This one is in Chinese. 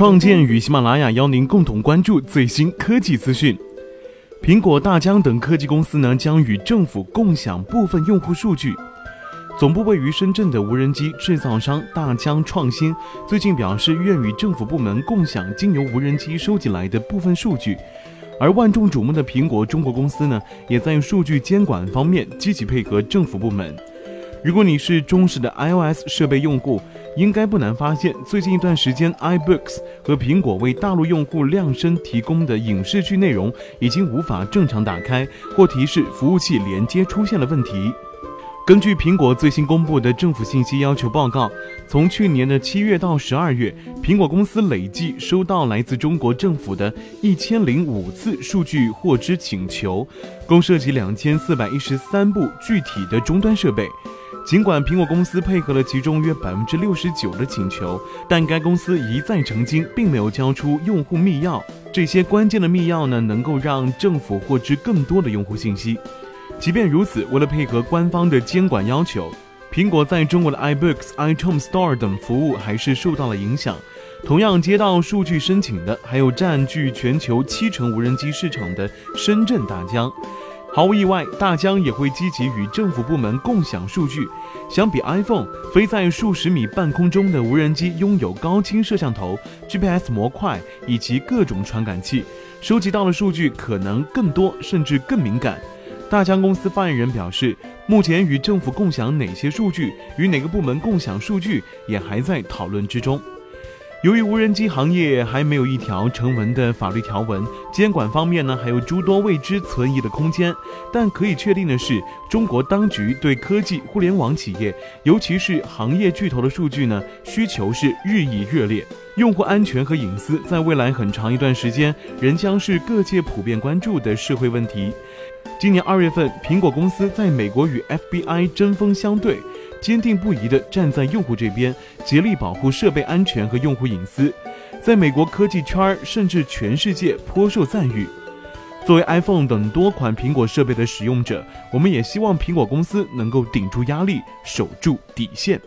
创建与喜马拉雅邀您共同关注最新科技资讯。苹果、大疆等科技公司呢将与政府共享部分用户数据。总部位于深圳的无人机制造商大疆创新最近表示，愿与政府部门共享经由无人机收集来的部分数据。而万众瞩目的苹果中国公司呢，也在数据监管方面积极配合政府部门。如果你是忠实的 iOS 设备用户，应该不难发现，最近一段时间，iBooks 和苹果为大陆用户量身提供的影视剧内容已经无法正常打开，或提示服务器连接出现了问题。根据苹果最新公布的政府信息要求报告，从去年的七月到十二月，苹果公司累计收到来自中国政府的一千零五次数据获知请求，共涉及两千四百一十三部具体的终端设备。尽管苹果公司配合了其中约百分之六十九的请求，但该公司一再澄清，并没有交出用户密钥。这些关键的密钥呢，能够让政府获知更多的用户信息。即便如此，为了配合官方的监管要求，苹果在中国的 iBooks、iTunes Store 等服务还是受到了影响。同样接到数据申请的，还有占据全球七成无人机市场的深圳大疆。毫无意外，大疆也会积极与政府部门共享数据。相比 iPhone，飞在数十米半空中的无人机拥有高清摄像头、GPS 模块以及各种传感器，收集到的数据可能更多，甚至更敏感。大疆公司发言人表示，目前与政府共享哪些数据，与哪个部门共享数据，也还在讨论之中。由于无人机行业还没有一条成文的法律条文，监管方面呢还有诸多未知存疑的空间。但可以确定的是，中国当局对科技互联网企业，尤其是行业巨头的数据呢需求是日益热烈。用户安全和隐私在未来很长一段时间仍将是各界普遍关注的社会问题。今年二月份，苹果公司在美国与 FBI 针锋相对。坚定不移地站在用户这边，竭力保护设备安全和用户隐私，在美国科技圈甚至全世界颇受赞誉。作为 iPhone 等多款苹果设备的使用者，我们也希望苹果公司能够顶住压力，守住底线。